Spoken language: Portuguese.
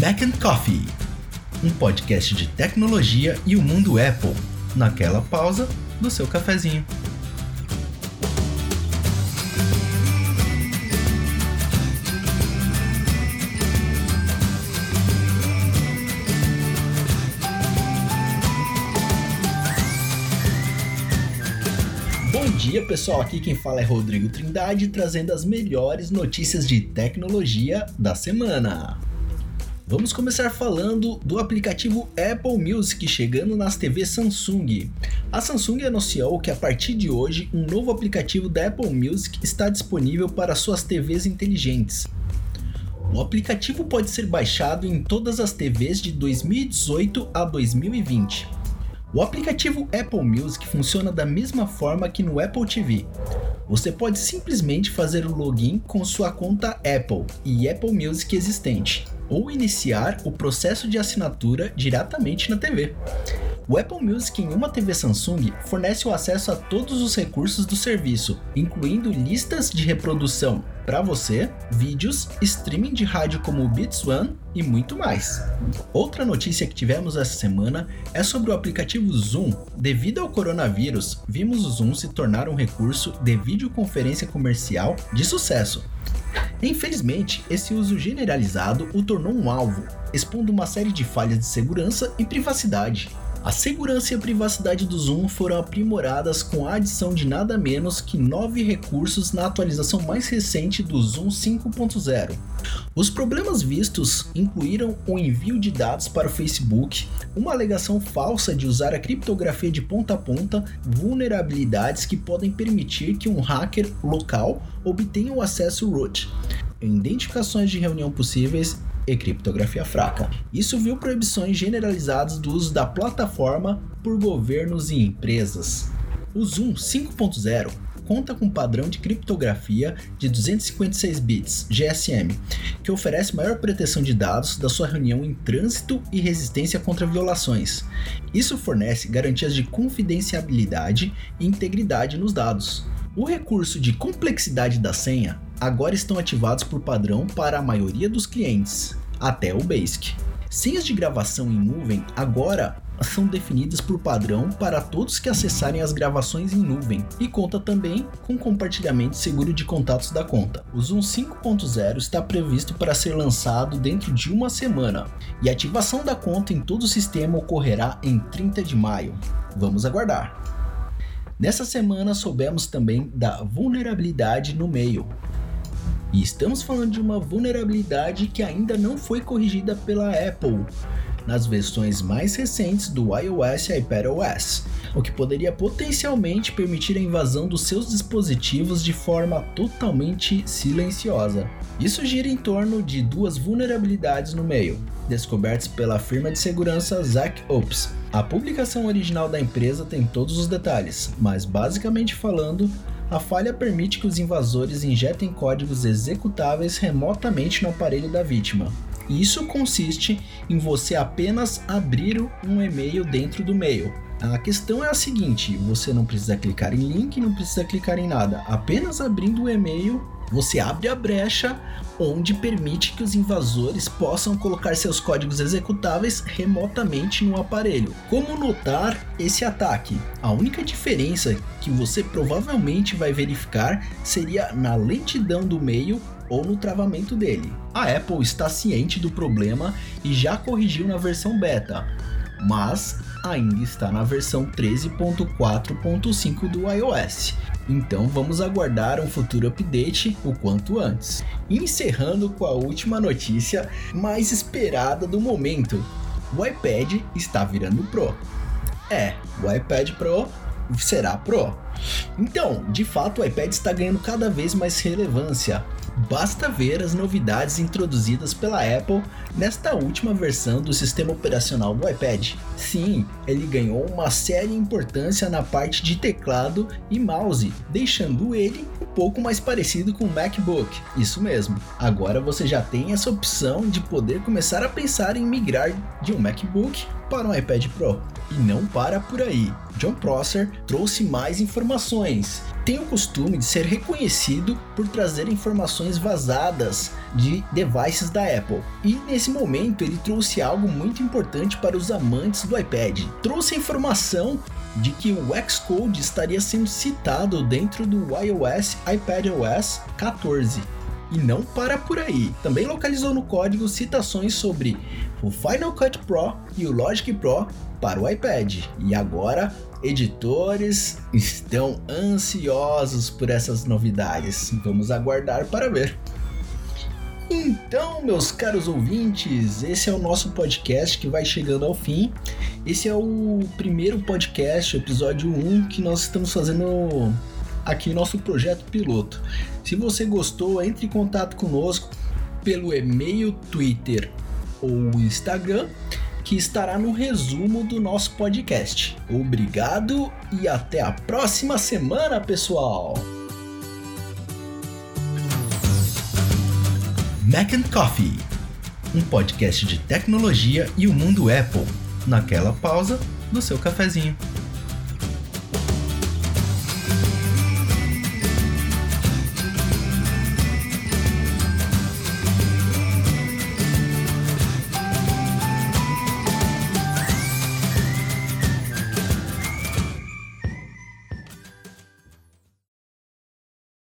Mac and Coffee, um podcast de tecnologia e o mundo Apple, naquela pausa do seu cafezinho. Bom dia pessoal, aqui quem fala é Rodrigo Trindade trazendo as melhores notícias de tecnologia da semana. Vamos começar falando do aplicativo Apple Music chegando nas TVs Samsung. A Samsung anunciou que a partir de hoje um novo aplicativo da Apple Music está disponível para suas TVs inteligentes. O aplicativo pode ser baixado em todas as TVs de 2018 a 2020. O aplicativo Apple Music funciona da mesma forma que no Apple TV. Você pode simplesmente fazer o login com sua conta Apple e Apple Music existente, ou iniciar o processo de assinatura diretamente na TV. O Apple Music em uma TV Samsung fornece o acesso a todos os recursos do serviço, incluindo listas de reprodução para você, vídeos, streaming de rádio como o Beats One e muito mais. Outra notícia que tivemos essa semana é sobre o aplicativo Zoom. Devido ao coronavírus, vimos o Zoom se tornar um recurso de videoconferência comercial de sucesso. Infelizmente, esse uso generalizado o tornou um alvo, expondo uma série de falhas de segurança e privacidade. A segurança e a privacidade do Zoom foram aprimoradas com a adição de nada menos que nove recursos na atualização mais recente do Zoom 5.0. Os problemas vistos incluíram o envio de dados para o Facebook, uma alegação falsa de usar a criptografia de ponta a ponta, vulnerabilidades que podem permitir que um hacker local obtenha o acesso root, identificações de reunião possíveis e criptografia fraca. Isso viu proibições generalizadas do uso da plataforma por governos e empresas. O Zoom 5.0 conta com um padrão de criptografia de 256 bits GSM, que oferece maior proteção de dados da sua reunião em trânsito e resistência contra violações. Isso fornece garantias de confidencialidade e integridade nos dados. O recurso de complexidade da senha agora estão ativados por padrão para a maioria dos clientes, até o BASIC. Senhas de gravação em nuvem agora são definidas por padrão para todos que acessarem as gravações em nuvem e conta também com compartilhamento seguro de contatos da conta. O Zoom 5.0 está previsto para ser lançado dentro de uma semana e a ativação da conta em todo o sistema ocorrerá em 30 de maio. Vamos aguardar. Nessa semana soubemos também da vulnerabilidade no meio. E estamos falando de uma vulnerabilidade que ainda não foi corrigida pela Apple nas versões mais recentes do iOS e iPadOS, o que poderia potencialmente permitir a invasão dos seus dispositivos de forma totalmente silenciosa. Isso gira em torno de duas vulnerabilidades no meio, descobertas pela firma de segurança ZachOps. A publicação original da empresa tem todos os detalhes, mas basicamente falando, a falha permite que os invasores injetem códigos executáveis remotamente no aparelho da vítima. Isso consiste em você apenas abrir um e-mail dentro do mail. A questão é a seguinte: você não precisa clicar em link, não precisa clicar em nada. Apenas abrindo o e-mail, você abre a brecha onde permite que os invasores possam colocar seus códigos executáveis remotamente no aparelho. Como notar esse ataque? A única diferença que você provavelmente vai verificar seria na lentidão do meio ou no travamento dele. A Apple está ciente do problema e já corrigiu na versão beta, mas ainda está na versão 13.4.5 do iOS. Então vamos aguardar um futuro update o quanto antes. Encerrando com a última notícia mais esperada do momento: o iPad está virando Pro. É, o iPad Pro será Pro. Então, de fato, o iPad está ganhando cada vez mais relevância. Basta ver as novidades introduzidas pela Apple nesta última versão do sistema operacional do iPad. Sim, ele ganhou uma séria importância na parte de teclado e mouse, deixando ele um pouco mais parecido com o MacBook. Isso mesmo. Agora você já tem essa opção de poder começar a pensar em migrar de um MacBook para um iPad Pro. E não para por aí. John Prosser trouxe mais informações informações. Tem o costume de ser reconhecido por trazer informações vazadas de devices da Apple. E nesse momento ele trouxe algo muito importante para os amantes do iPad. Trouxe a informação de que o Xcode estaria sendo citado dentro do iOS iPadOS 14. E não para por aí. Também localizou no código citações sobre o Final Cut Pro e o Logic Pro para o iPad. E agora, editores estão ansiosos por essas novidades. Vamos aguardar para ver. Então, meus caros ouvintes, esse é o nosso podcast que vai chegando ao fim. Esse é o primeiro podcast, episódio 1, que nós estamos fazendo aqui nosso projeto piloto. Se você gostou, entre em contato conosco pelo e-mail, Twitter ou Instagram, que estará no resumo do nosso podcast. Obrigado e até a próxima semana, pessoal! Mac and Coffee, um podcast de tecnologia e o mundo Apple, naquela pausa do seu cafezinho.